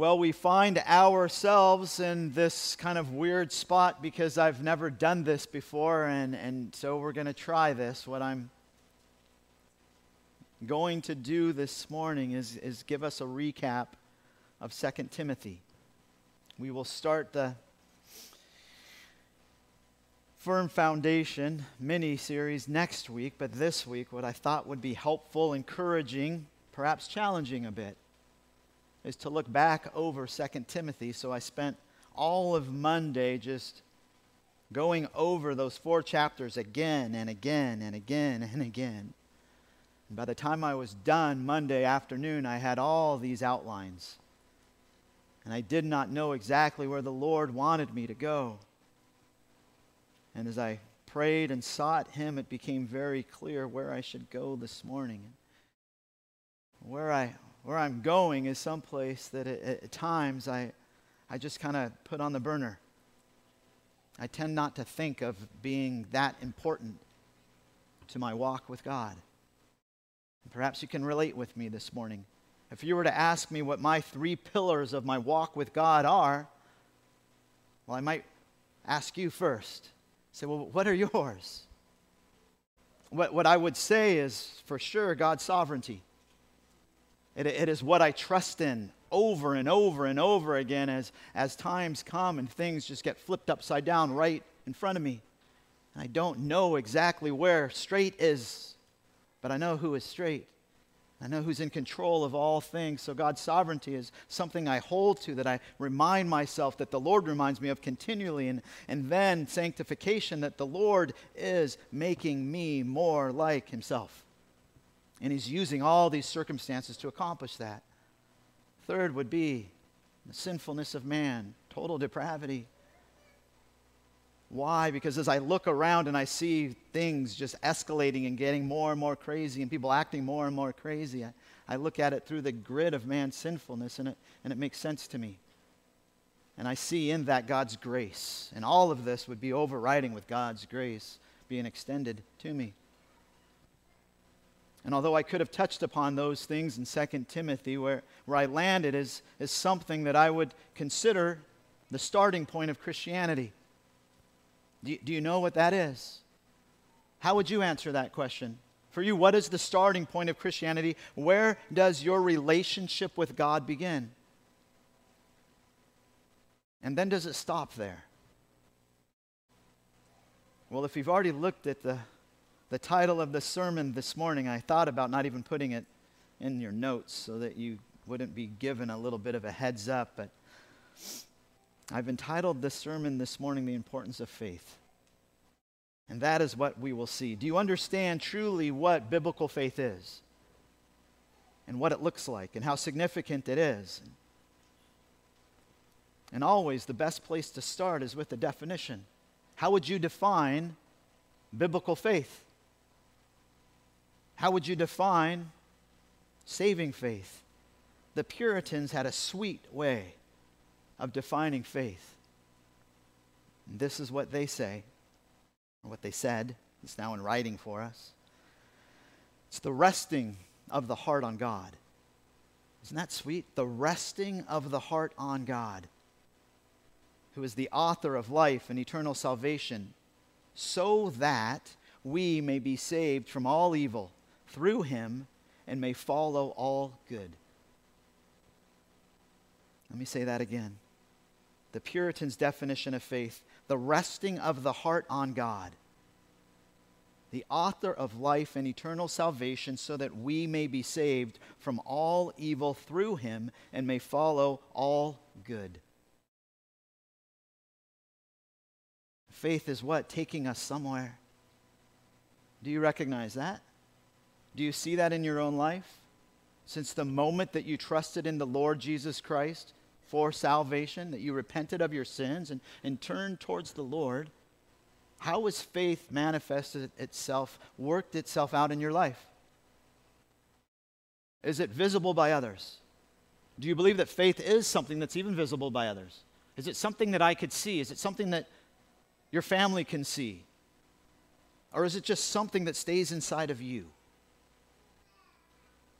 Well, we find ourselves in this kind of weird spot because I've never done this before, and, and so we're going to try this. What I'm going to do this morning is, is give us a recap of 2 Timothy. We will start the Firm Foundation mini series next week, but this week, what I thought would be helpful, encouraging, perhaps challenging a bit is to look back over 2 Timothy. So I spent all of Monday just going over those four chapters again and again and again and again. And by the time I was done Monday afternoon, I had all these outlines. And I did not know exactly where the Lord wanted me to go. And as I prayed and sought Him, it became very clear where I should go this morning. Where I where I'm going is someplace that at, at times I, I just kind of put on the burner. I tend not to think of being that important to my walk with God. Perhaps you can relate with me this morning. If you were to ask me what my three pillars of my walk with God are, well, I might ask you first. Say, well, what are yours? What, what I would say is for sure God's sovereignty. It, it is what I trust in over and over and over again as, as times come and things just get flipped upside down right in front of me. I don't know exactly where straight is, but I know who is straight. I know who's in control of all things. So God's sovereignty is something I hold to, that I remind myself, that the Lord reminds me of continually. And, and then sanctification, that the Lord is making me more like Himself. And he's using all these circumstances to accomplish that. Third would be the sinfulness of man, total depravity. Why? Because as I look around and I see things just escalating and getting more and more crazy and people acting more and more crazy, I, I look at it through the grid of man's sinfulness and it, and it makes sense to me. And I see in that God's grace. And all of this would be overriding with God's grace being extended to me. And although I could have touched upon those things in 2 Timothy, where, where I landed is, is something that I would consider the starting point of Christianity. Do you, do you know what that is? How would you answer that question? For you, what is the starting point of Christianity? Where does your relationship with God begin? And then does it stop there? Well, if you've already looked at the the title of the sermon this morning, I thought about not even putting it in your notes so that you wouldn't be given a little bit of a heads up, but I've entitled this sermon this morning, The Importance of Faith. And that is what we will see. Do you understand truly what biblical faith is? And what it looks like, and how significant it is? And always, the best place to start is with the definition. How would you define biblical faith? How would you define saving faith? The Puritans had a sweet way of defining faith. And this is what they say, or what they said. It's now in writing for us. It's the resting of the heart on God. Isn't that sweet? The resting of the heart on God, who is the author of life and eternal salvation, so that we may be saved from all evil through him and may follow all good. Let me say that again. The Puritans' definition of faith, the resting of the heart on God, the author of life and eternal salvation, so that we may be saved from all evil through him and may follow all good. Faith is what? Taking us somewhere. Do you recognize that? Do you see that in your own life? Since the moment that you trusted in the Lord Jesus Christ for salvation, that you repented of your sins and, and turned towards the Lord, how has faith manifested itself, worked itself out in your life? Is it visible by others? Do you believe that faith is something that's even visible by others? Is it something that I could see? Is it something that your family can see? Or is it just something that stays inside of you?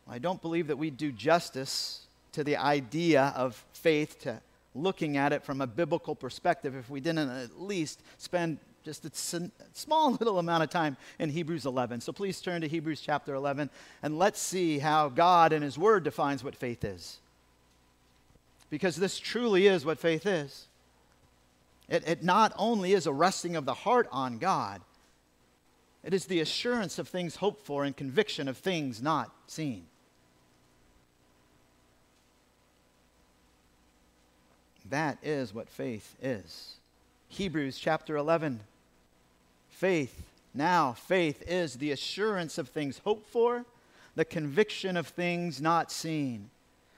I don't believe that we do justice to the idea of faith, to looking at it from a biblical perspective, if we didn't at least spend just a small little amount of time in Hebrews 11. So please turn to Hebrews chapter 11 and let's see how God and His Word defines what faith is. Because this truly is what faith is. It, it not only is a resting of the heart on God, it is the assurance of things hoped for and conviction of things not seen. That is what faith is. Hebrews chapter 11. Faith, now, faith is the assurance of things hoped for, the conviction of things not seen.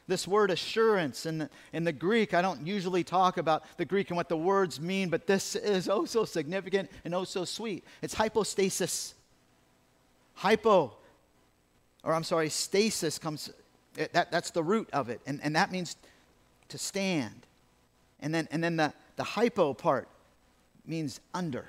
This word assurance in the, in the Greek, I don't usually talk about the Greek and what the words mean, but this is oh so significant and oh so sweet. It's hypostasis. Hypo, or I'm sorry, stasis comes, that, that's the root of it, and, and that means to stand. And then, and then the, the hypo part means under.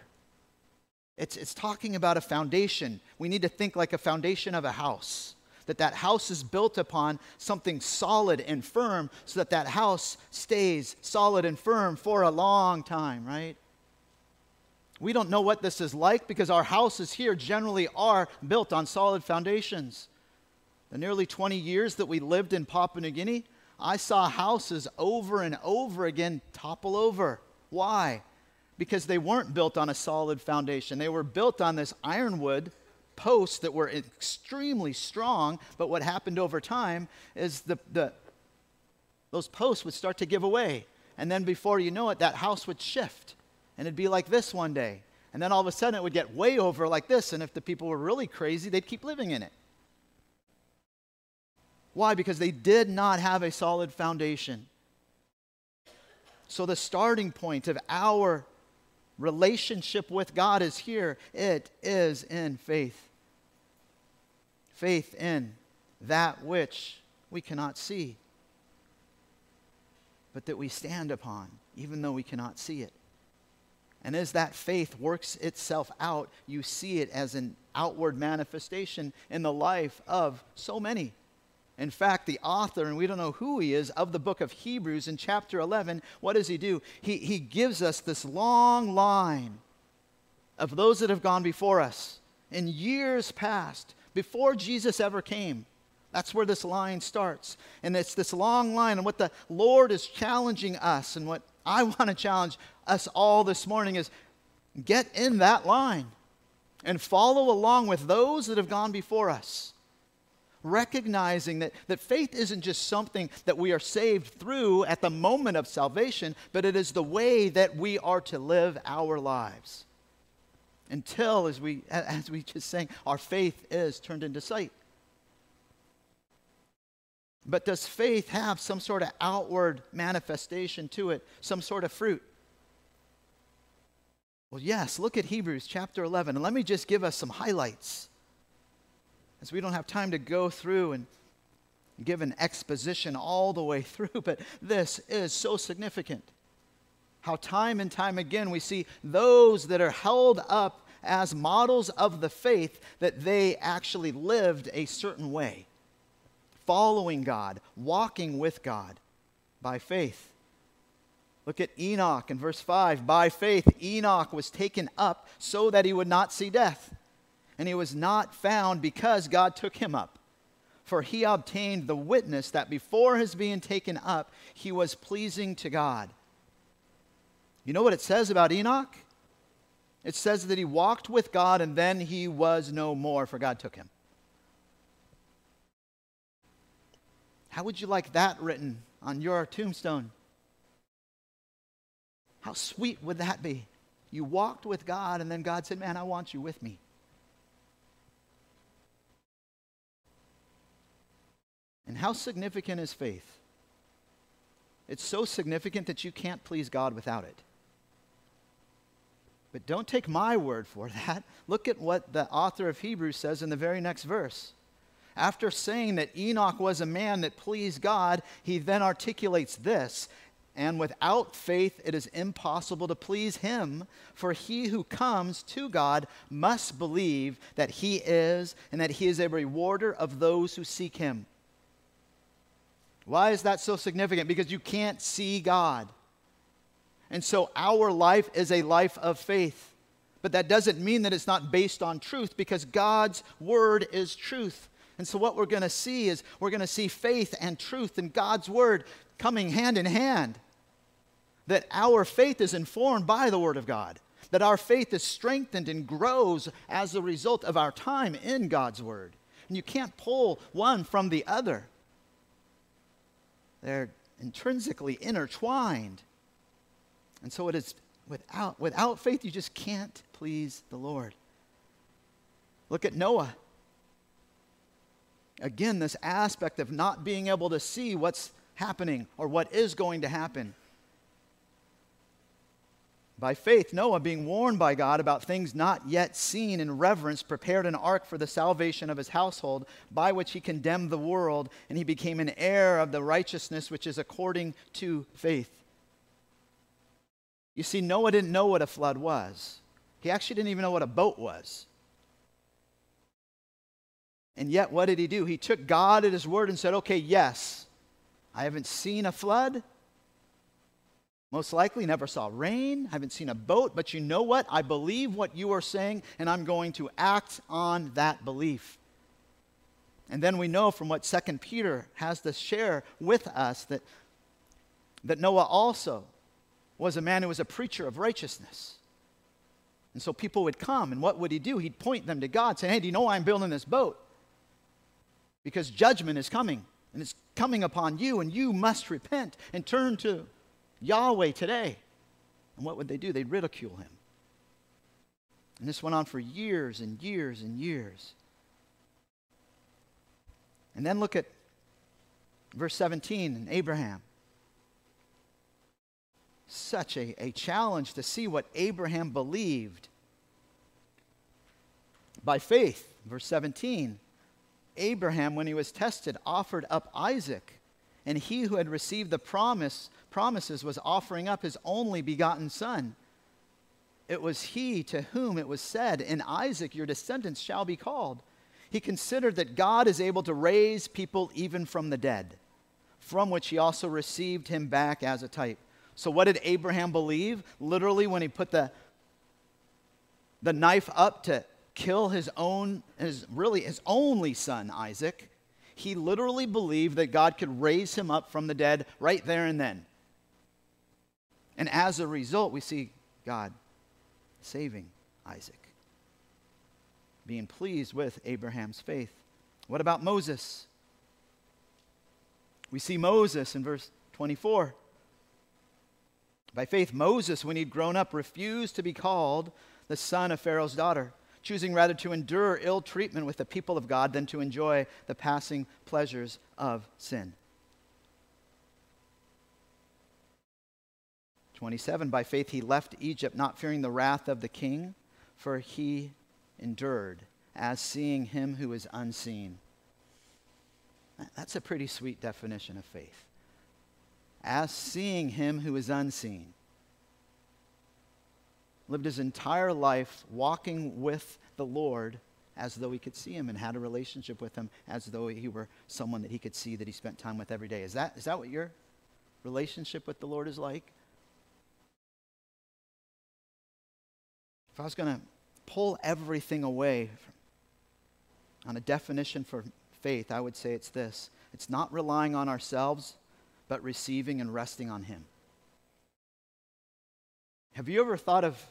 It's, it's talking about a foundation. We need to think like a foundation of a house. That that house is built upon something solid and firm so that that house stays solid and firm for a long time, right? We don't know what this is like because our houses here generally are built on solid foundations. The nearly 20 years that we lived in Papua New Guinea, I saw houses over and over again topple over. Why? Because they weren't built on a solid foundation. They were built on this ironwood posts that were extremely strong, but what happened over time is the, the, those posts would start to give away. And then before you know it, that house would shift. And it'd be like this one day. And then all of a sudden it would get way over like this. And if the people were really crazy, they'd keep living in it. Why? Because they did not have a solid foundation. So, the starting point of our relationship with God is here. It is in faith. Faith in that which we cannot see, but that we stand upon, even though we cannot see it. And as that faith works itself out, you see it as an outward manifestation in the life of so many. In fact, the author, and we don't know who he is, of the book of Hebrews in chapter 11, what does he do? He, he gives us this long line of those that have gone before us in years past, before Jesus ever came. That's where this line starts. And it's this long line. And what the Lord is challenging us, and what I want to challenge us all this morning is get in that line and follow along with those that have gone before us recognizing that, that faith isn't just something that we are saved through at the moment of salvation, but it is the way that we are to live our lives. Until, as we, as we just sang, our faith is turned into sight. But does faith have some sort of outward manifestation to it, some sort of fruit? Well, yes, look at Hebrews chapter 11, and let me just give us some highlights as we don't have time to go through and give an exposition all the way through, but this is so significant. How time and time again we see those that are held up as models of the faith that they actually lived a certain way, following God, walking with God by faith. Look at Enoch in verse 5. By faith, Enoch was taken up so that he would not see death and he was not found because God took him up. For he obtained the witness that before his being taken up, he was pleasing to God. You know what it says about Enoch? It says that he walked with God and then he was no more, for God took him. How would you like that written on your tombstone? How sweet would that be? You walked with God, and then God said, Man, I want you with me. And how significant is faith? It's so significant that you can't please God without it. But don't take my word for that. Look at what the author of Hebrews says in the very next verse. After saying that Enoch was a man that pleased God, he then articulates this and without faith it is impossible to please him, for he who comes to God must believe that he is and that he is a rewarder of those who seek him. Why is that so significant? Because you can't see God. And so our life is a life of faith. But that doesn't mean that it's not based on truth because God's word is truth. And so what we're going to see is we're going to see faith and truth and God's word coming hand in hand. That our faith is informed by the word of God. That our faith is strengthened and grows as a result of our time in God's word. And you can't pull one from the other. They're intrinsically intertwined. And so it is without, without faith, you just can't please the Lord. Look at Noah. Again, this aspect of not being able to see what's happening or what is going to happen. By faith, Noah, being warned by God about things not yet seen in reverence, prepared an ark for the salvation of his household, by which he condemned the world, and he became an heir of the righteousness which is according to faith. You see, Noah didn't know what a flood was, he actually didn't even know what a boat was. And yet, what did he do? He took God at his word and said, Okay, yes, I haven't seen a flood. Most likely never saw rain, haven't seen a boat, but you know what? I believe what you are saying, and I'm going to act on that belief. And then we know from what Second Peter has to share with us that, that Noah also was a man who was a preacher of righteousness. And so people would come, and what would he do? He'd point them to God, saying, Hey, do you know why I'm building this boat? Because judgment is coming, and it's coming upon you, and you must repent and turn to Yahweh today. And what would they do? They'd ridicule him. And this went on for years and years and years. And then look at verse 17 and Abraham. Such a, a challenge to see what Abraham believed. By faith, verse 17, Abraham, when he was tested, offered up Isaac. And he who had received the promise promises was offering up his only begotten son. It was he to whom it was said, In Isaac your descendants shall be called. He considered that God is able to raise people even from the dead, from which he also received him back as a type. So, what did Abraham believe? Literally, when he put the, the knife up to kill his own, his, really his only son, Isaac, he literally believed that God could raise him up from the dead right there and then. And as a result, we see God saving Isaac, being pleased with Abraham's faith. What about Moses? We see Moses in verse 24. By faith, Moses, when he'd grown up, refused to be called the son of Pharaoh's daughter, choosing rather to endure ill treatment with the people of God than to enjoy the passing pleasures of sin. 27 By faith he left Egypt, not fearing the wrath of the king, for he endured as seeing him who is unseen. That's a pretty sweet definition of faith. As seeing him who is unseen. Lived his entire life walking with the Lord as though he could see him and had a relationship with him as though he were someone that he could see that he spent time with every day. Is that, is that what your relationship with the Lord is like? If I was going to pull everything away on a definition for faith, I would say it's this it's not relying on ourselves, but receiving and resting on Him. Have you ever thought of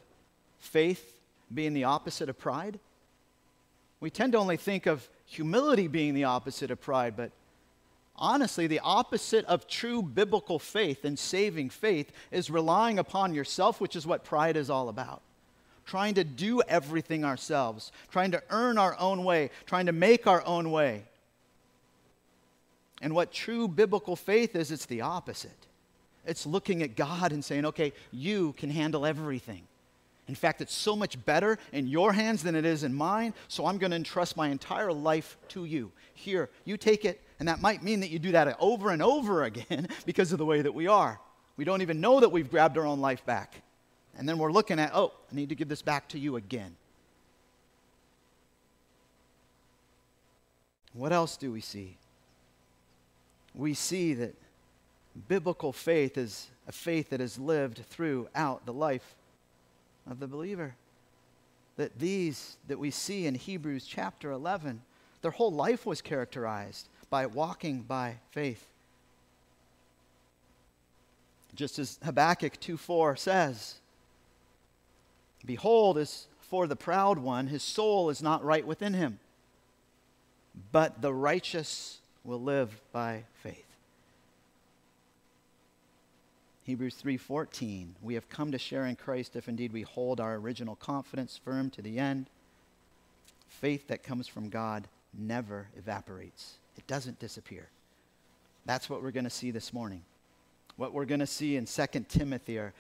faith being the opposite of pride? We tend to only think of humility being the opposite of pride, but honestly, the opposite of true biblical faith and saving faith is relying upon yourself, which is what pride is all about trying to do everything ourselves, trying to earn our own way, trying to make our own way. And what true biblical faith is, it's the opposite. It's looking at God and saying, okay, you can handle everything. In fact, it's so much better in your hands than it is in mine, so I'm going to entrust my entire life to you. Here, you take it, and that might mean that you do that over and over again because of the way that we are. We don't even know that we've grabbed our own life back. And then we're looking at, oh, I need to give this back to you again. What else do we see? we see that biblical faith is a faith that is lived throughout the life of the believer. That these that we see in Hebrews chapter 11, their whole life was characterized by walking by faith. Just as Habakkuk 2:4 says, Behold, as for the proud one, his soul is not right within him, but the righteous will live by faith. Hebrews 3:14 We have come to share in Christ if indeed we hold our original confidence firm to the end. Faith that comes from God never evaporates. It doesn't disappear. That's what we're going to see this morning. What we're going to see in 2 Timothy are,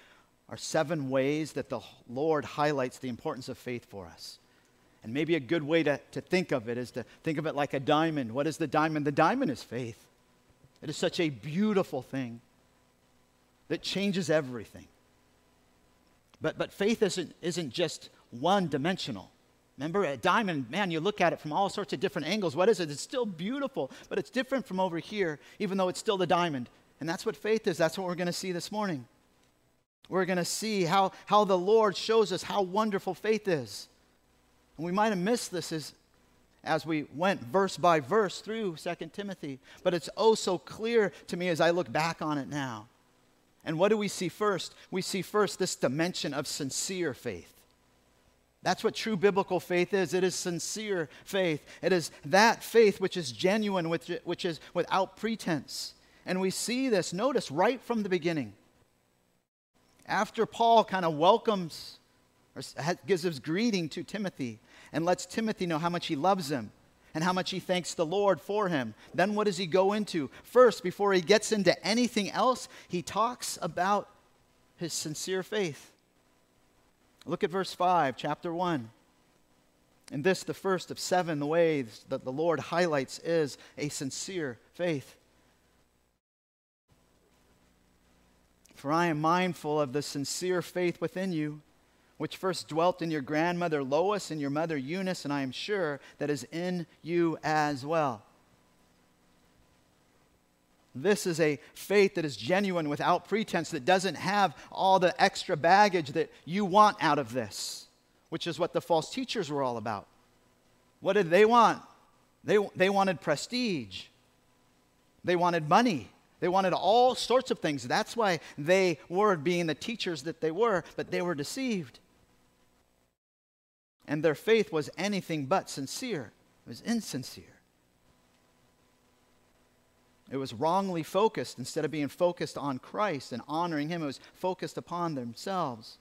are seven ways that the Lord highlights the importance of faith for us. And maybe a good way to, to think of it is to think of it like a diamond. What is the diamond? The diamond is faith. It is such a beautiful thing that changes everything. But, but faith isn't, isn't just one dimensional. Remember, a diamond, man, you look at it from all sorts of different angles. What is it? It's still beautiful, but it's different from over here, even though it's still the diamond. And that's what faith is. That's what we're going to see this morning. We're going to see how, how the Lord shows us how wonderful faith is. And we might have missed this as, as we went verse by verse through 2 Timothy, but it's oh so clear to me as I look back on it now. And what do we see first? We see first this dimension of sincere faith. That's what true biblical faith is. It is sincere faith. It is that faith which is genuine, which, which is without pretense. And we see this, notice, right from the beginning. After Paul kind of welcomes or gives his greeting to Timothy and lets Timothy know how much he loves him and how much he thanks the Lord for him. Then what does he go into? First, before he gets into anything else, he talks about his sincere faith. Look at verse 5, chapter 1. And this, the first of seven ways that the Lord highlights, is a sincere faith. For I am mindful of the sincere faith within you which first dwelt in your grandmother Lois and your mother Eunice, and I am sure that is in you as well. This is a faith that is genuine without pretense, that doesn't have all the extra baggage that you want out of this, which is what the false teachers were all about. What did they want? They, they wanted prestige, they wanted money, they wanted all sorts of things. That's why they were being the teachers that they were, but they were deceived and their faith was anything but sincere. It was insincere. It was wrongly focused. Instead of being focused on Christ and honoring Him, it was focused upon themselves.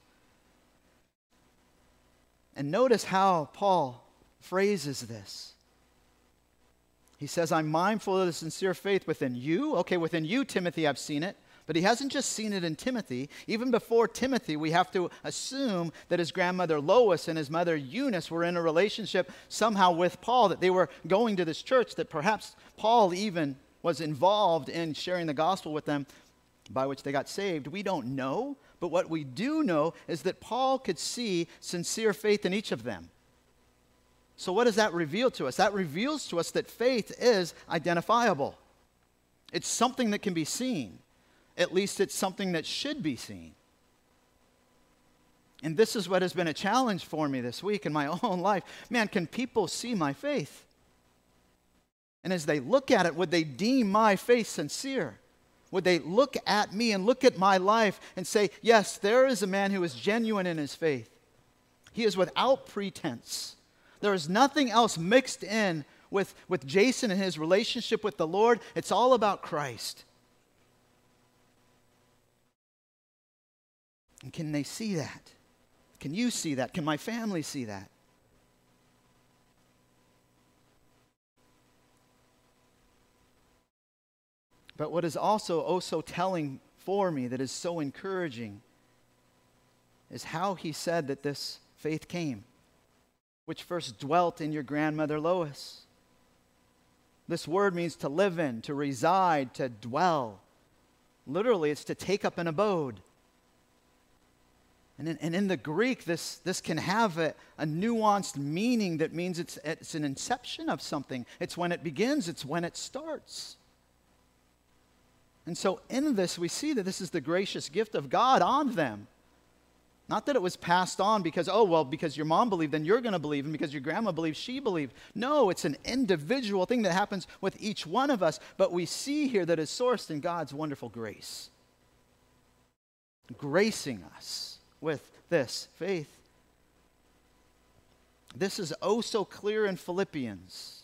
And notice how Paul phrases this. He says, I'm mindful of the sincere faith within you. Okay, within you, Timothy, I've seen it. But he hasn't just seen it in Timothy. Even before Timothy, we have to assume that his grandmother Lois and his mother Eunice were in a relationship somehow with Paul, that they were going to this church, that perhaps Paul even was involved in sharing the gospel with them by which they got saved. We don't know. But what we do know is that Paul could see sincere faith in each of them. So, what does that reveal to us? That reveals to us that faith is identifiable, it's something that can be seen at least it's something that should be seen. And this is what has been a challenge for me this week in my own life. Man, can people see my faith? And as they look at it, would they deem my faith sincere? Would they look at me and look at my life and say, yes, there is a man who is genuine in his faith? He is without pretense. There is nothing else mixed in with, with Jason and his relationship with the Lord. It's all about Christ. And can they see that? Can you see that? Can my family see that? But what is also oh so telling for me, that is so encouraging, is how he said that this faith came, which first dwelt in your grandmother Lois. This word means to live in, to reside, to dwell. Literally, it's to take up an abode. And in, and in the Greek, this, this can have a, a nuanced meaning that means it's, it's an inception of something. It's when it begins, it's when it starts. And so, in this, we see that this is the gracious gift of God on them. Not that it was passed on because, oh, well, because your mom believed, then you're going to believe, and because your grandma believed, she believed. No, it's an individual thing that happens with each one of us, but we see here that it's sourced in God's wonderful grace, gracing us with this faith. This is oh so clear in Philippians.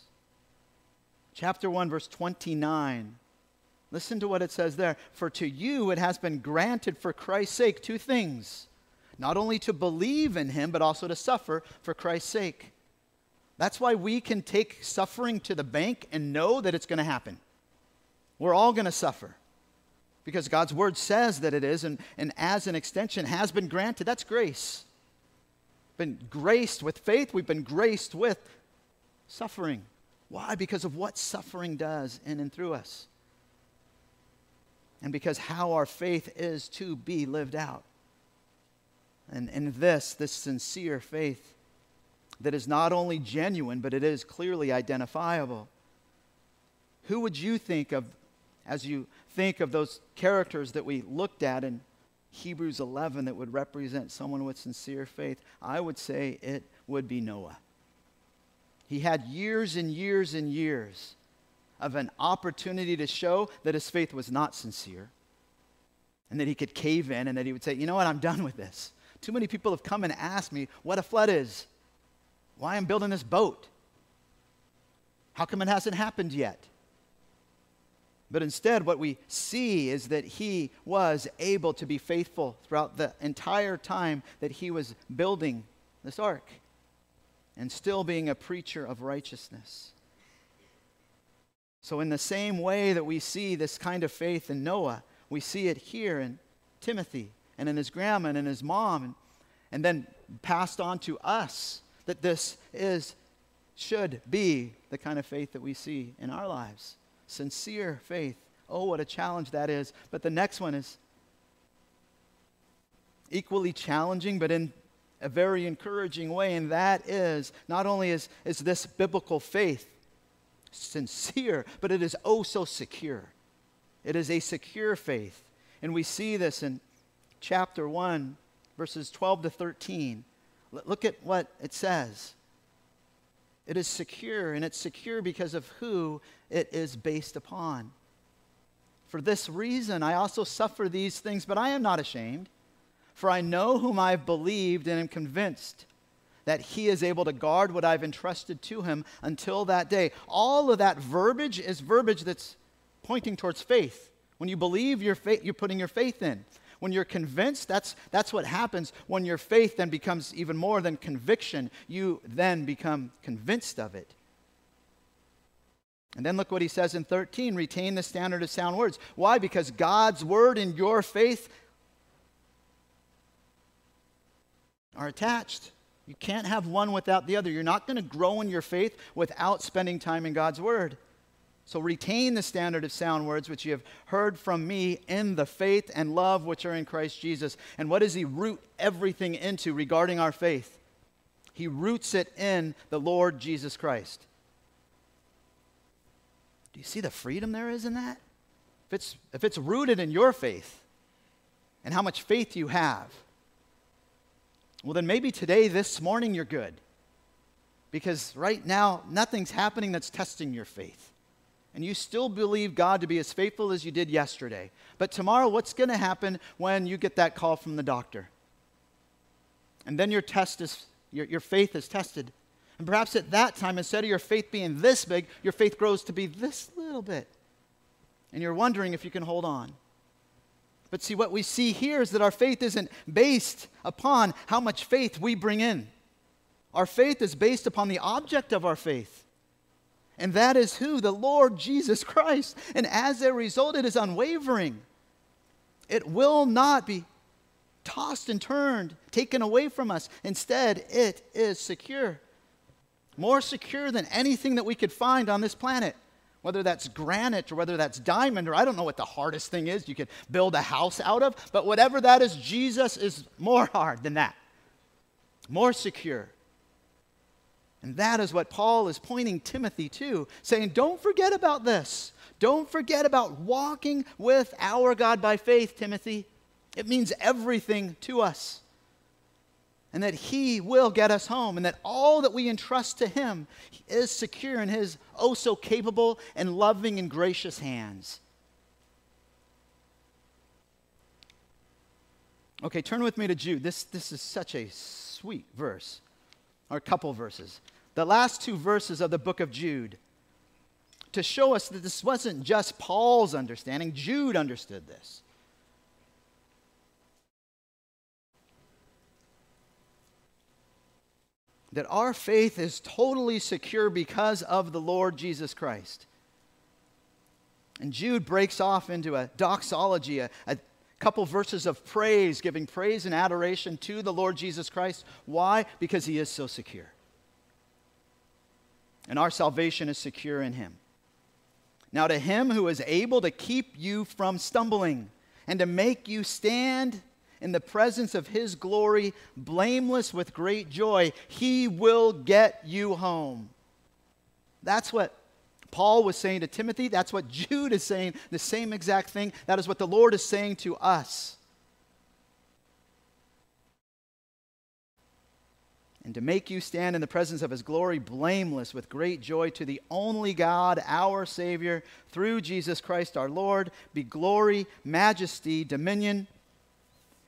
Chapter 1, verse 29. Listen to what it says there. For to you it has been granted for Christ's sake two things not only to believe in him, but also to suffer for Christ's sake. That's why we can take suffering to the bank and know that it's going to happen. We're all going to suffer because God's word says that it is, and, and as an extension has been granted. That's grace. Been graced with faith, we've been graced with suffering. Why? Because of what suffering does in and through us. And because how our faith is to be lived out. And in this, this sincere faith that is not only genuine, but it is clearly identifiable. Who would you think of as you think of those characters that we looked at in Hebrews 11 that would represent someone with sincere faith? I would say it would be Noah. He had years and years and years of an opportunity to show that his faith was not sincere and that he could cave in and that he would say, You know what? I'm done with this. Too many people have come and asked me what a flood is, why I'm building this boat. How come it hasn't happened yet? But instead, what we see is that he was able to be faithful throughout the entire time that he was building this ark and still being a preacher of righteousness. So, in the same way that we see this kind of faith in Noah, we see it here in Timothy and in his grandma and in his mom, and, and then passed on to us that this is, should be the kind of faith that we see in our lives. Sincere faith. Oh, what a challenge that is. But the next one is equally challenging, but in a very encouraging way, and that is not only is, is this biblical faith sincere, but it is oh so secure. It is a secure faith. And we see this in chapter 1, verses 12 to 13. Look at what it says. It is secure, and it's secure because of who it is based upon. For this reason, I also suffer these things, but I am not ashamed, for I know whom I've believed and am convinced that he is able to guard what I've entrusted to him until that day. All of that verbiage is verbiage that's pointing towards faith. When you believe, you're, you're putting your faith in. When you're convinced, that's, that's what happens. When your faith then becomes even more than conviction, you then become convinced of it. And then look what he says in 13 retain the standard of sound words. Why? Because God's word and your faith are attached. You can't have one without the other. You're not going to grow in your faith without spending time in God's word. So retain the standard of sound words which you have heard from me in the faith and love which are in Christ Jesus. And what does he root everything into regarding our faith? He roots it in the Lord Jesus Christ. Do you see the freedom there is in that? If it's, if it's rooted in your faith and how much faith you have, well, then maybe today, this morning, you're good. Because right now, nothing's happening that's testing your faith and you still believe God to be as faithful as you did yesterday. But tomorrow, what's going to happen when you get that call from the doctor? And then your test is, your, your faith is tested. And perhaps at that time, instead of your faith being this big, your faith grows to be this little bit. And you're wondering if you can hold on. But see, what we see here is that our faith isn't based upon how much faith we bring in. Our faith is based upon the object of our faith. And that is who? The Lord Jesus Christ. And as a result, it is unwavering. It will not be tossed and turned, taken away from us. Instead, it is secure. More secure than anything that we could find on this planet. Whether that's granite or whether that's diamond, or I don't know what the hardest thing is you could build a house out of, but whatever that is, Jesus is more hard than that. More secure. And that is what Paul is pointing Timothy to, saying, Don't forget about this. Don't forget about walking with our God by faith, Timothy. It means everything to us. And that He will get us home, and that all that we entrust to Him is secure in His oh so capable and loving and gracious hands. Okay, turn with me to Jude. This, this is such a sweet verse, or a couple verses. The last two verses of the book of Jude to show us that this wasn't just Paul's understanding, Jude understood this. That our faith is totally secure because of the Lord Jesus Christ. And Jude breaks off into a doxology, a, a couple verses of praise, giving praise and adoration to the Lord Jesus Christ. Why? Because he is so secure. And our salvation is secure in him. Now, to him who is able to keep you from stumbling and to make you stand in the presence of his glory, blameless with great joy, he will get you home. That's what Paul was saying to Timothy. That's what Jude is saying, the same exact thing. That is what the Lord is saying to us. And to make you stand in the presence of his glory blameless with great joy to the only God, our Savior, through Jesus Christ our Lord, be glory, majesty, dominion,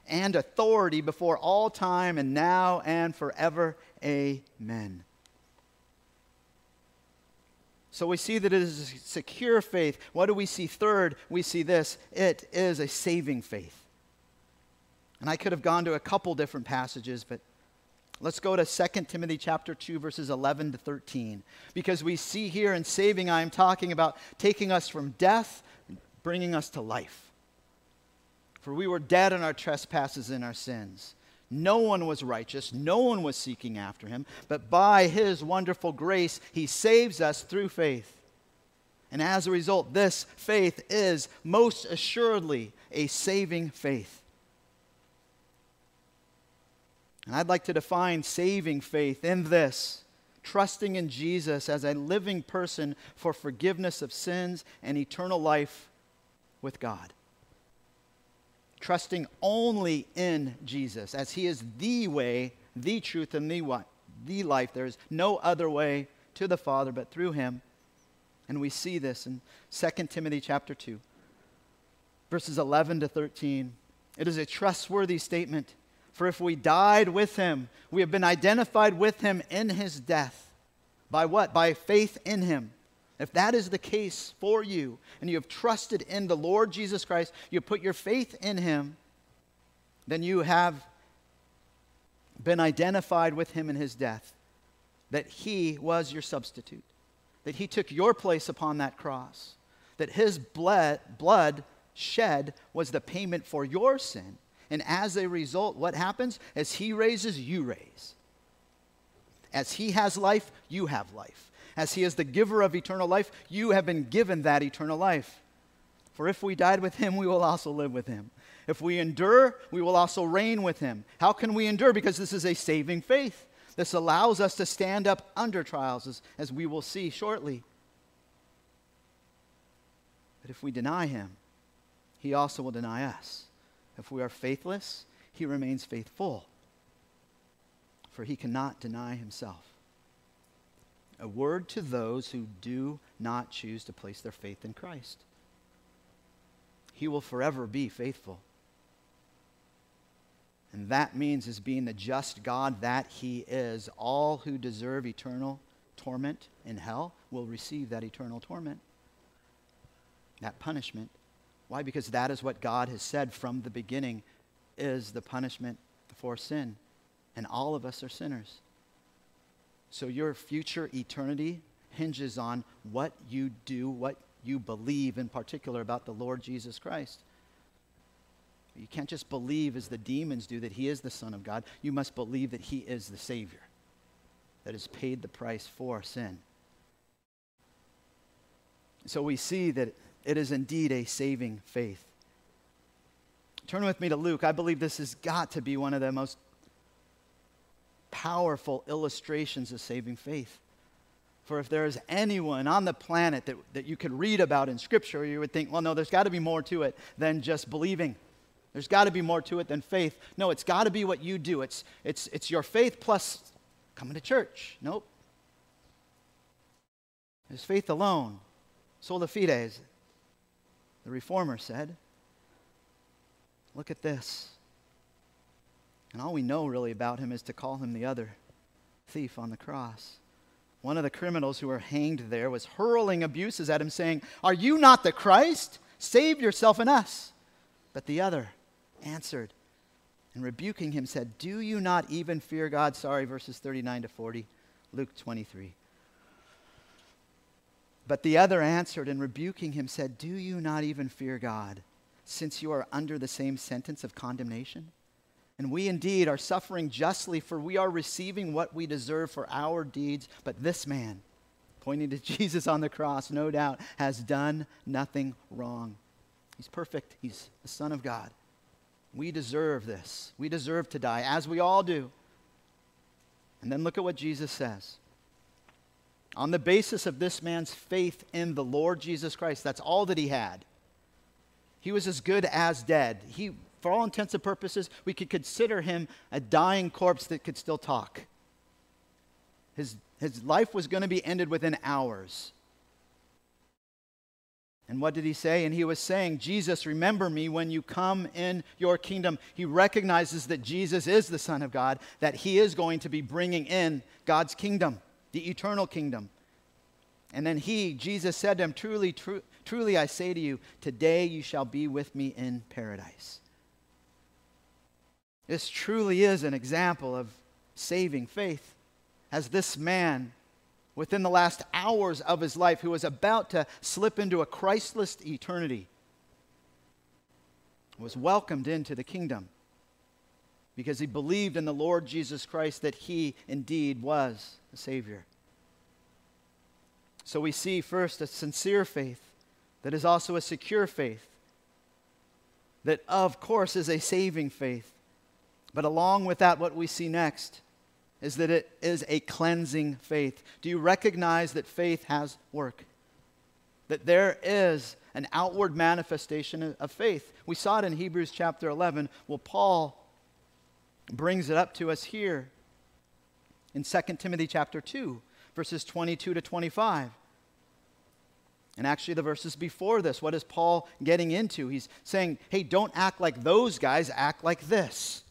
and authority before all time and now and forever. Amen. So we see that it is a secure faith. What do we see third? We see this it is a saving faith. And I could have gone to a couple different passages, but let's go to 2 Timothy chapter 2 verses 11 to 13 because we see here in saving I am talking about taking us from death bringing us to life. For we were dead in our trespasses and our sins. No one was righteous, no one was seeking after him, but by his wonderful grace, he saves us through faith. And as a result, this faith is most assuredly a saving faith. And I'd like to define saving faith in this trusting in Jesus as a living person for forgiveness of sins and eternal life with God trusting only in Jesus, as He is the way, the truth, and the, what? the life. There is no other way to the Father but through Him. And we see this in 2 Timothy chapter 2, verses 11 to 13. It is a trustworthy statement. For if we died with Him, we have been identified with Him in His death. By what? By faith in Him. If that is the case for you, and you have trusted in the Lord Jesus Christ, you put your faith in him, then you have been identified with him in his death, that he was your substitute, that he took your place upon that cross, that his blood, shed was the payment for your sin. And as a result, what happens? As he raises, you raise. As he has life, you have life as he is the giver of eternal life, you have been given that eternal life. For if we died with him, we will also live with him. If we endure, we will also reign with him. How can we endure? Because this is a saving faith. This allows us to stand up under trials, as, as we will see shortly. But if we deny him, he also will deny us. If we are faithless, he remains faithful, for he cannot deny himself a word to those who do not choose to place their faith in Christ. He will forever be faithful. And that means, as being the just God that He is, all who deserve eternal torment in hell will receive that eternal torment, that punishment. Why? Because that is what God has said from the beginning is the punishment for sin. And all of us are sinners. So your future eternity hinges on what you do, what you believe in particular about the Lord Jesus Christ. You can't just believe as the demons do that he is the Son of God. You must believe that he is the Savior that has paid the price for sin. So we see that it is indeed a saving faith. Turn with me to Luke. I believe this has got to be one of the most powerful illustrations of saving faith. For if there is anyone on the planet that, that you could read about in Scripture, you would think, well, no, there's got to be more to it than just believing. There's got to be more to it than faith. No, it's got to be what you do. It's, it's, it's your faith plus coming to church. Nope. There's faith alone. Sola fides, the reformer said. Look at this. And all we know really about him is to call him the other thief on the cross. One of the criminals who were hanged there was hurling abuses at him, saying, Are you not the Christ? Save yourself and us. But the other answered and rebuking him said, Do you not even fear God? Sorry, verses 39 to 40, Luke 23. But the other answered and rebuking him said, Do you not even fear God, since you are under the same sentence of condemnation? And we indeed are suffering justly, for we are receiving what we deserve for our deeds. But this man, pointing to Jesus on the cross, no doubt, has done nothing wrong. He's perfect, he's the Son of God. We deserve this. We deserve to die, as we all do. And then look at what Jesus says on the basis of this man's faith in the Lord Jesus Christ. That's all that he had. He was as good as dead. He, for all intents and purposes, we could consider him a dying corpse that could still talk. His, his life was going to be ended within hours. And what did he say? And he was saying, Jesus, remember me when you come in your kingdom. He recognizes that Jesus is the Son of God, that he is going to be bringing in God's kingdom the eternal kingdom. And then he, Jesus, said to him, Truly, tru- truly, I say to you, today you shall be with me in paradise. This truly is an example of saving faith. As this man, within the last hours of his life, who was about to slip into a Christless eternity, was welcomed into the kingdom because he believed in the Lord Jesus Christ that he indeed was the Savior. So we see first a sincere faith that is also a secure faith, that of course is a saving faith. But along with that, what we see next is that it is a cleansing faith. Do you recognize that faith has work? That there is an outward manifestation of faith. We saw it in Hebrews chapter 11. Well, Paul brings it up to us here in 2 Timothy chapter 2, verses 22 to 25. And actually, the verses before this, what is Paul getting into? He's saying, hey, don't act like those guys, act like this.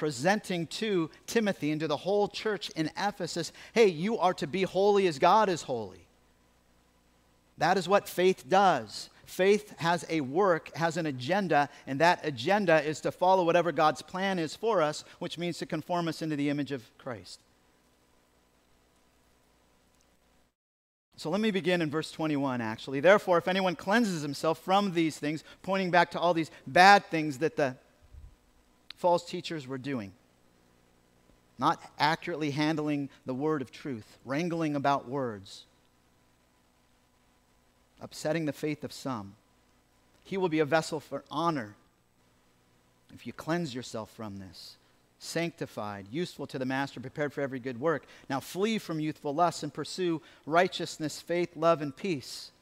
Presenting to Timothy and to the whole church in Ephesus, hey, you are to be holy as God is holy. That is what faith does. Faith has a work, has an agenda, and that agenda is to follow whatever God's plan is for us, which means to conform us into the image of Christ. So let me begin in verse 21, actually. Therefore, if anyone cleanses himself from these things, pointing back to all these bad things that the false teachers were doing, not accurately handling the word of truth, wrangling about words, upsetting the faith of some. He will be a vessel for honor if you cleanse yourself from this. Sanctified, useful to the master, prepared for every good work. Now flee from youthful lusts and pursue righteousness, faith, love, and peace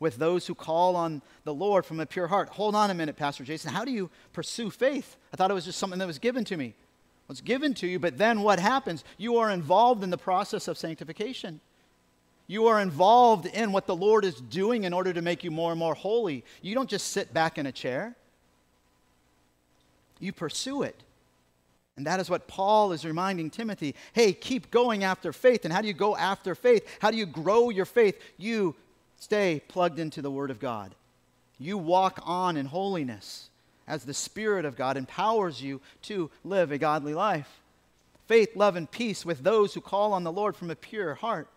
with those who call on the Lord from a pure heart. Hold on a minute, Pastor Jason. How do you pursue faith? I thought it was just something that was given to me. Well, it's given to you, but then what happens? You are involved in the process of sanctification. You are involved in what the Lord is doing in order to make you more and more holy. You don't just sit back in a chair, you pursue it. And that is what Paul is reminding Timothy. Hey, keep going after faith. And how do you go after faith? How do you grow your faith? You stay plugged into the Word of God. You walk on in holiness as the Spirit of God empowers you to live a godly life. Faith, love, and peace with those who call on the Lord from a pure heart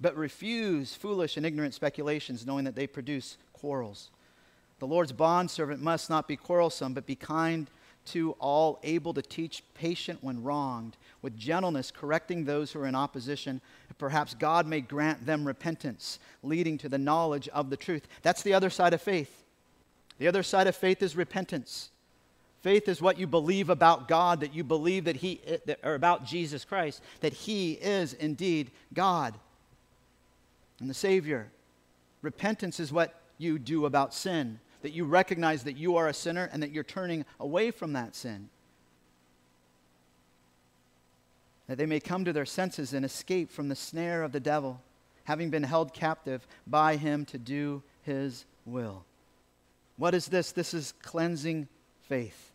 but refuse foolish and ignorant speculations, knowing that they produce quarrels. The Lord's bondservant must not be quarrelsome, but be kind to all, able to teach, patient when wronged, with gentleness correcting those who are in opposition. Perhaps God may grant them repentance, leading to the knowledge of the truth. That's the other side of faith. The other side of faith is repentance. Faith is what you believe about God, that you believe that He, eh, or about Jesus Christ, that He is indeed God and the Savior. Repentance is what you do about sin, that you recognize that you are a sinner and that you're turning away from that sin. That they may come to their senses and escape from the snare of the devil, having been held captive by him to do his will. What is this? This is cleansing faith.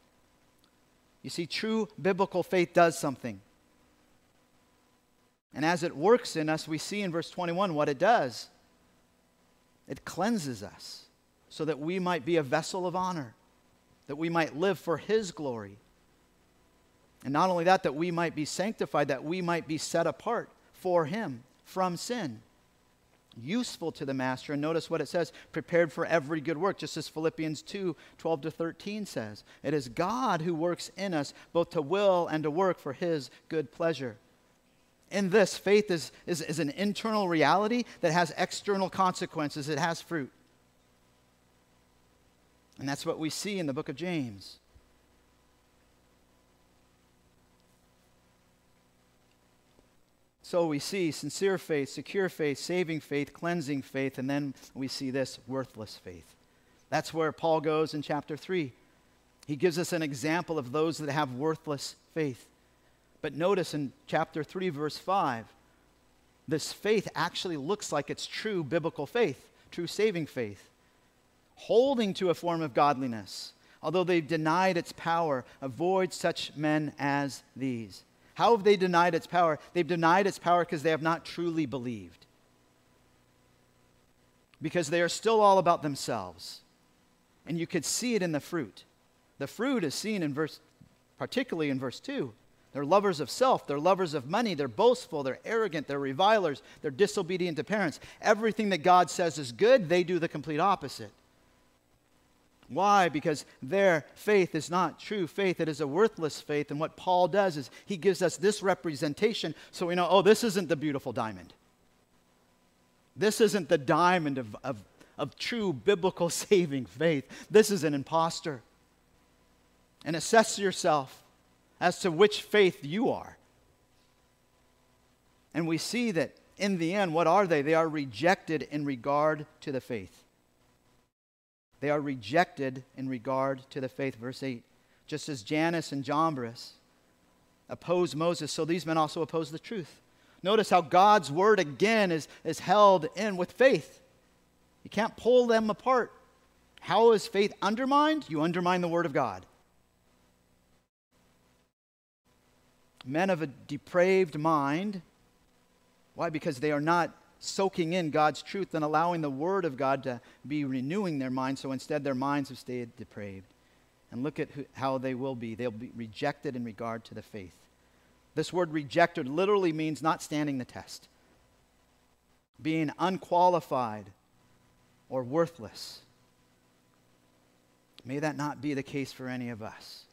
You see, true biblical faith does something. And as it works in us, we see in verse 21 what it does it cleanses us so that we might be a vessel of honor, that we might live for His glory. And not only that, that we might be sanctified, that we might be set apart for Him from sin useful to the master. And notice what it says prepared for every good work, just as Philippians 2 12 to 13 says. It is God who works in us both to will and to work for his good pleasure. In this, faith is, is, is an internal reality that has external consequences, it has fruit. And that's what we see in the book of James. So we see sincere faith, secure faith, saving faith, cleansing faith, and then we see this worthless faith. That's where Paul goes in chapter 3. He gives us an example of those that have worthless faith. But notice in chapter 3, verse 5, this faith actually looks like it's true biblical faith, true saving faith, holding to a form of godliness. Although they've denied its power, avoid such men as these. How have they denied its power? They've denied its power because they have not truly believed. Because they are still all about themselves. And you could see it in the fruit. The fruit is seen in verse, particularly in verse 2. They're lovers of self. They're lovers of money. They're boastful. They're arrogant. They're revilers. They're disobedient to parents. Everything that God says is good, they do the complete opposite. Why? Because their faith is not true faith. It is a worthless faith. And what Paul does is he gives us this representation so we know, oh, this isn't the beautiful diamond. This isn't the diamond of, of, of true biblical saving faith. This is an impostor. And assess yourself as to which faith you are. And we see that in the end, what are they? They are rejected in regard to the faith. They are rejected in regard to the faith. Verse 8 Just as Jannes and Jambres opposed Moses, so these men also oppose the truth. Notice how God's word again is, is held in with faith. You can't pull them apart. How is faith undermined? You undermine the word of God. Men of a depraved mind. Why? Because they are not soaking in God's truth and allowing the Word of God to be renewing their minds. So instead, their minds have stayed depraved. And look at who, how they will be. They'll be rejected in regard to the faith. This word rejected literally means not standing the test, being unqualified or worthless. May that not be the case for any of us.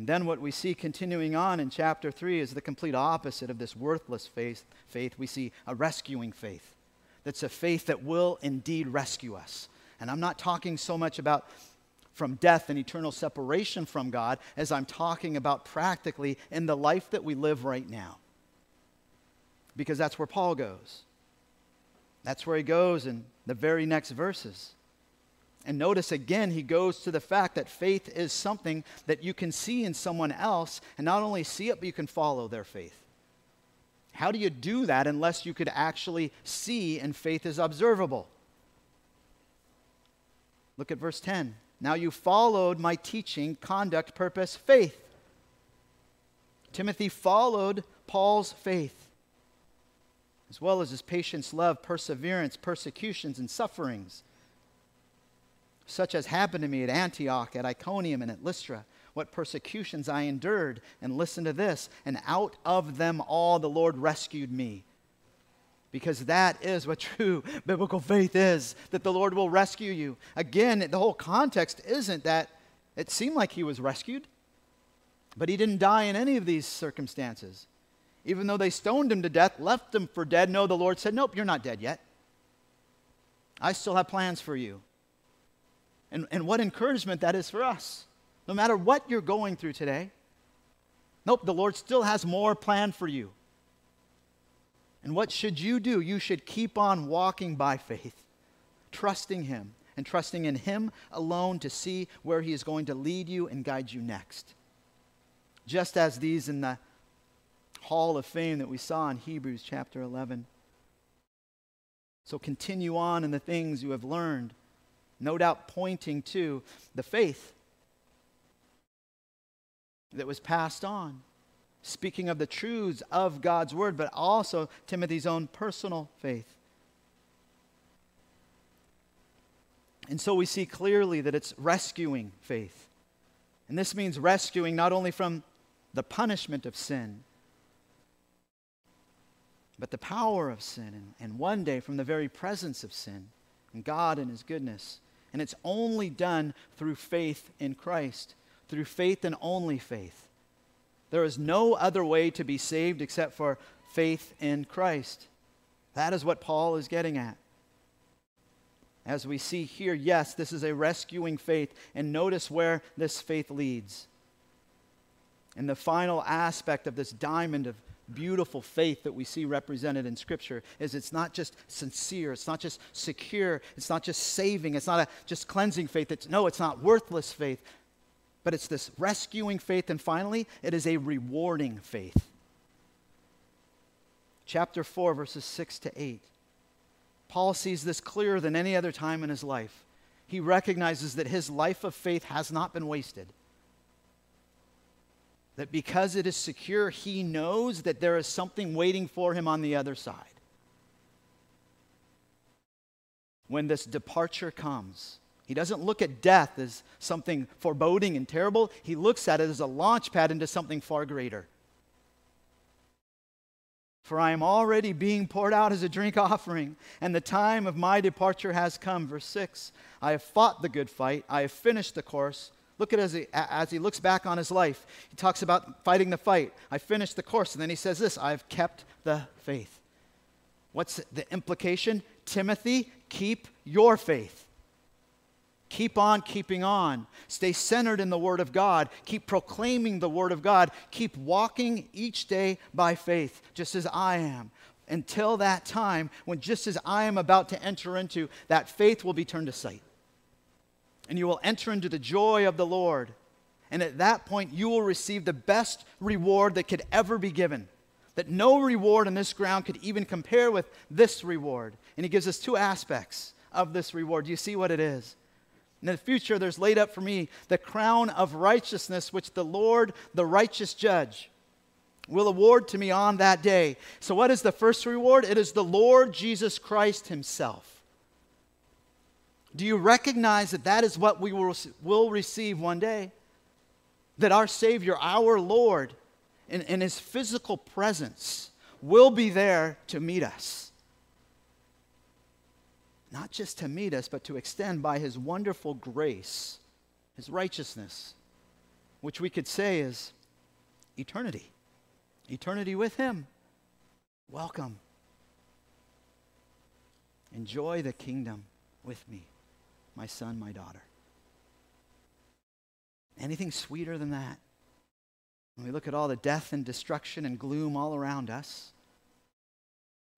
And then what we see continuing on in chapter 3 is the complete opposite of this worthless faith. faith. We see a rescuing faith. That's a faith that will indeed rescue us. And I'm not talking so much about from death and eternal separation from God as I'm talking about practically in the life that we live right now. Because that's where Paul goes. That's where he goes in the very next verses. And notice again, he goes to the fact that faith is something that you can see in someone else, and not only see it, but you can follow their faith. How do you do that unless you could actually see and faith is observable? Look at verse 10. Now you followed my teaching, conduct, purpose, faith. Timothy followed Paul's faith, as well as his patience, love, perseverance, persecutions, and sufferings such as happened to me at Antioch, at Iconium, and at Lystra, what persecutions I endured. And listen to this and out of them all the Lord rescued me. Because that is what true biblical faith is that the Lord will rescue you. Again, the whole context isn't that it seemed like he was rescued, but he didn't die in any of these circumstances. Even though they stoned him to death, left him for dead, no, the Lord said, Nope, you're not dead yet. I still have plans for you. And, and what encouragement that is for us. No matter what you're going through today, nope, the Lord still has more planned for you. And what should you do? You should keep on walking by faith, trusting Him, and trusting in Him alone to see where He is going to lead you and guide you next. Just as these in the hall of fame that we saw in Hebrews chapter 11. So continue on in the things you have learned, no doubt pointing to the faith that was passed on speaking of the truths of God's word, but also Timothy's own personal faith. And so we see clearly that it's rescuing faith. And this means rescuing not only from the punishment of sin, but the power of sin, and, one day from the very presence of sin, and God and His goodness. And it's only done through faith in Christ, through faith and only faith. There is no other way to be saved except for faith in Christ. That is what Paul is getting at. As we see here, yes, this is a rescuing faith. And notice where this faith leads. And the final aspect of this diamond of beautiful faith that we see represented in Scripture is it's not just sincere, it's not just secure, it's not just saving, it's not a just cleansing faith. It's, no, it's not worthless faith, but it's this rescuing faith. And finally, it is a rewarding faith. Chapter 4, verses 6 to 8. Paul sees this clearer than any other time in his life. He recognizes that his life of faith has not been wasted. That because it is secure, he knows that there is something waiting for him on the other side. When this departure comes, he doesn't look at death as something foreboding and terrible. He looks at it as a launch pad into something far greater. For I am already being poured out as a drink offering, and the time of my departure has come. Verse 6 I have fought the good fight, I have finished the course. Look at as he, as he looks back on his life. He talks about fighting the fight. I finished the course. And then he says this I've kept the faith. What's the implication? Timothy, keep your faith. Keep on keeping on. Stay centered in the Word of God. Keep proclaiming the Word of God. Keep walking each day by faith, just as I am. Until that time, when just as I am about to enter into, that faith will be turned to sight. And you will enter into the joy of the Lord. And at that point, you will receive the best reward that could ever be given. That no reward on this ground could even compare with this reward. And he gives us two aspects of this reward. Do you see what it is? In the future, there's laid up for me the crown of righteousness, which the Lord, the righteous judge, will award to me on that day. So, what is the first reward? It is the Lord Jesus Christ Himself. Do you recognize that that is what we will, receive one day? That our Savior, our Lord, in, in His physical presence, will be there to meet us not just to meet us, but to extend by his wonderful grace, his righteousness, which we could say is eternity. Eternity with him. Welcome. Enjoy the kingdom with me, my son, my daughter. Anything sweeter than that? When we look at all the death and destruction and gloom all around us,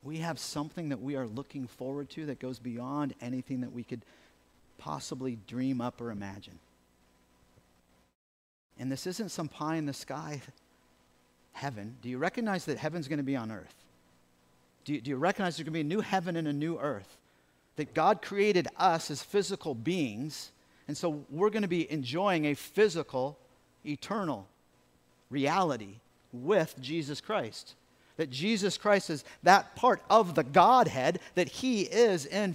we have something that we are looking forward to that goes beyond anything that we could possibly dream up or imagine. And this isn't some pie in the sky heaven. Do you recognize that heaven's going to be on earth? Do you, do you recognize there's going to be a new heaven and a new earth? That God created us as physical beings, and so we're going to be enjoying a physical, eternal reality with Jesus Christ that Jesus Christ is that part of the Godhead, that he is in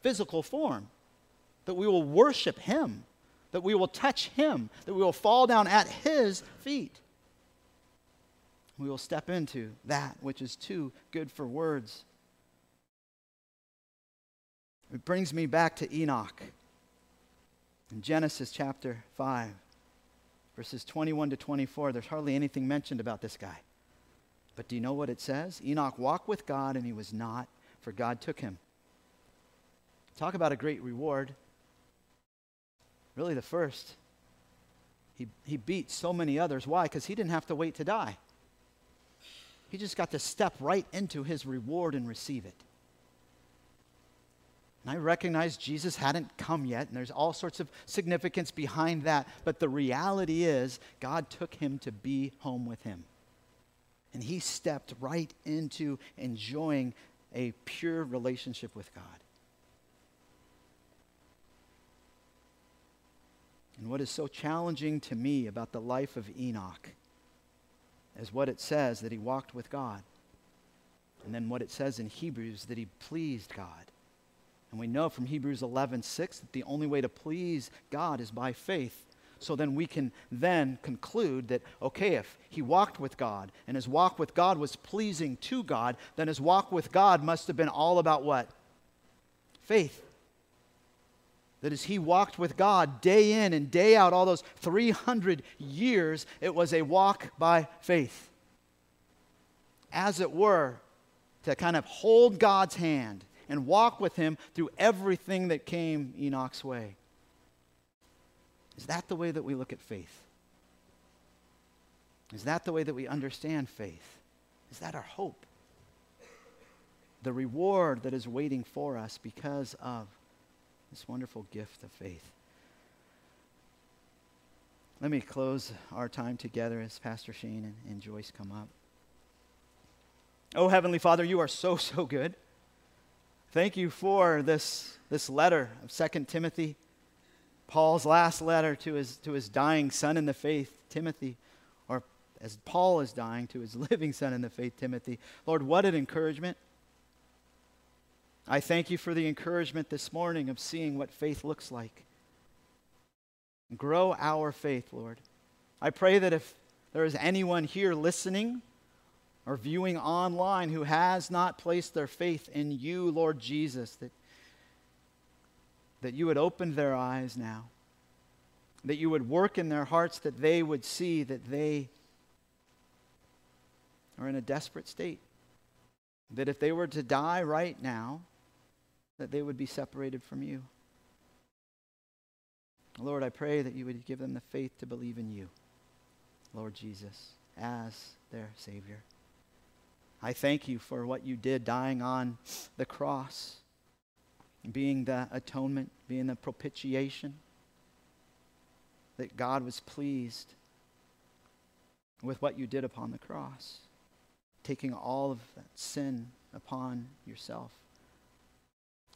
physical form, that we will worship him, that we will touch him, that we will fall down at his feet. We will step into that which is too good for words. It brings me back to Enoch in Genesis chapter 5, verses 21 to 24. There's hardly anything mentioned about this guy. But do you know what it says? Enoch walked with God and he was not, for God took him. Talk about a great reward. Really, the first. He, he beat so many others. Why? Because he didn't have to wait to die. He just got to step right into his reward and receive it. And I recognize Jesus hadn't come yet, and there's all sorts of significance behind that. But the reality is, God took him to be home with him. And he stepped right into enjoying a pure relationship with God. And what is so challenging to me about the life of Enoch is what it says that he walked with God. And then what it says in Hebrews that he pleased God. And we know from Hebrews 11 6 that the only way to please God is by faith. So then we can then conclude that, okay, if he walked with God and his walk with God was pleasing to God, then his walk with God must have been all about what? Faith. That as he walked with God day in and day out, all those 300 years, it was a walk by faith. As it were, to kind of hold God's hand and walk with him through everything that came Enoch's way. Is that the way that we look at faith? Is that the way that we understand faith? Is that our hope? The reward that is waiting for us because of this wonderful gift of faith. Let me close our time together as Pastor Shane and, and Joyce come up. Oh, Heavenly Father, you are so, so good. Thank you for this, this letter of Second Timothy, Paul's last letter to his, to his dying son in the faith, Timothy, or as Paul is dying to his living son in the faith, Timothy. Lord, what an encouragement. I thank you for the encouragement this morning of seeing what faith looks like. Grow our faith, Lord. I pray that if there is anyone here listening or viewing online who has not placed their faith in you, Lord Jesus, that, that you would open their eyes now, that you would work in their hearts, that they would see that they are in a desperate state. That if they were to die right now, that they would be separated from you. Lord, I pray that you would give them the faith to believe in you, Lord Jesus, as their Savior. I thank you for what you did dying on the cross, being the atonement, being the propitiation, that God was pleased with what you did upon the cross, taking all of that sin upon yourself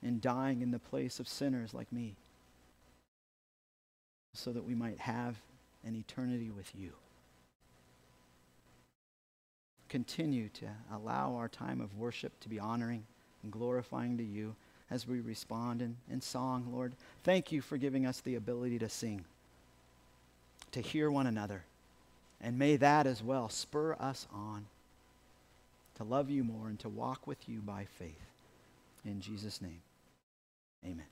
and dying in the place of sinners like me so that we might have an eternity with you. Continue to allow our time of worship to be honoring and glorifying to you as we respond in, in song, Lord. Thank you for giving us the ability to sing, to hear one another. And may that as well spur us on to love you more and to walk with you by faith. In Jesus' name. Amen.